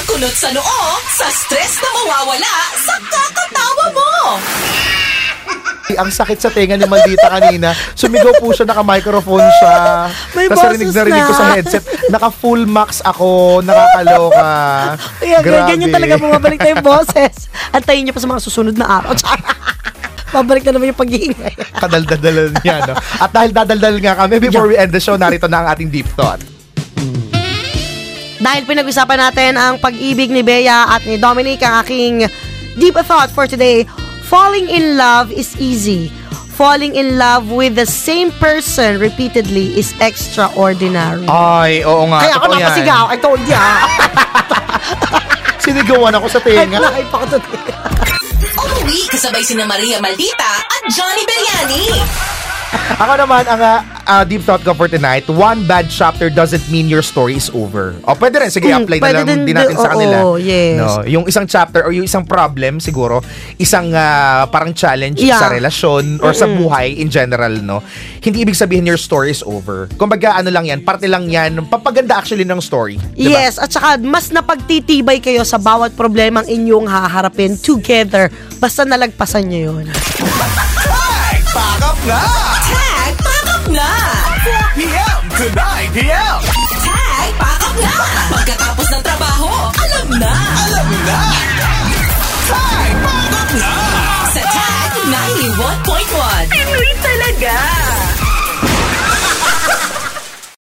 ng kunot sa noo sa stress na mawawala sa kakatawa mo. Ang sakit sa tenga ni Maldita kanina. Sumigaw po siya, naka-microphone siya. May Tapos boses rinig na rinig ko sa headset. Naka-full max ako, nakakaloka. Kaya Grabe. ganyan talaga bumabalik na yung boses. Antayin niyo pa sa mga susunod na araw. Babalik na naman yung pag-iingay. Kadaldadalan niya, no? At dahil dadaldal nga kami, before we end the show, narito na ang ating deep thought. Dahil pinag-usapan natin ang pag-ibig ni Bea at ni Dominic, ang aking deep thought for today, falling in love is easy. Falling in love with the same person repeatedly is extraordinary. Ay, oo nga. Kaya ako totoo yan. napasigaw. I told ya. Sinigawan ako sa tenga. na pa. Umuwi kasabay sina Maria Maldita at Johnny Beriani. Ako naman, ang ah, deep thought ko for tonight, one bad chapter doesn't mean your story is over. O, pwede rin. Sige, Hmm, apply na pwede lang din din natin din- sa kanila. oo, yes. No, yung isang chapter or yung isang problem, siguro, isang ah, parang challenge Yeah. sa relasyon or sa buhay in general, no? Hindi ibig sabihin your story is over. Kumbaga, ano lang yan, parte lang yan, papaganda actually ng story. Diba? Yes, at saka mas napagtitibay kayo sa bawat problemang inyong haharapin together. Basta nalagpasan nyo yun. Pack up na! na! 4pm to 9pm! Tag, pack up na! Pagkatapos ng trabaho, alam na! Alam na! Tag, pack up na! Sa Tag 91.1 Pinoy talaga!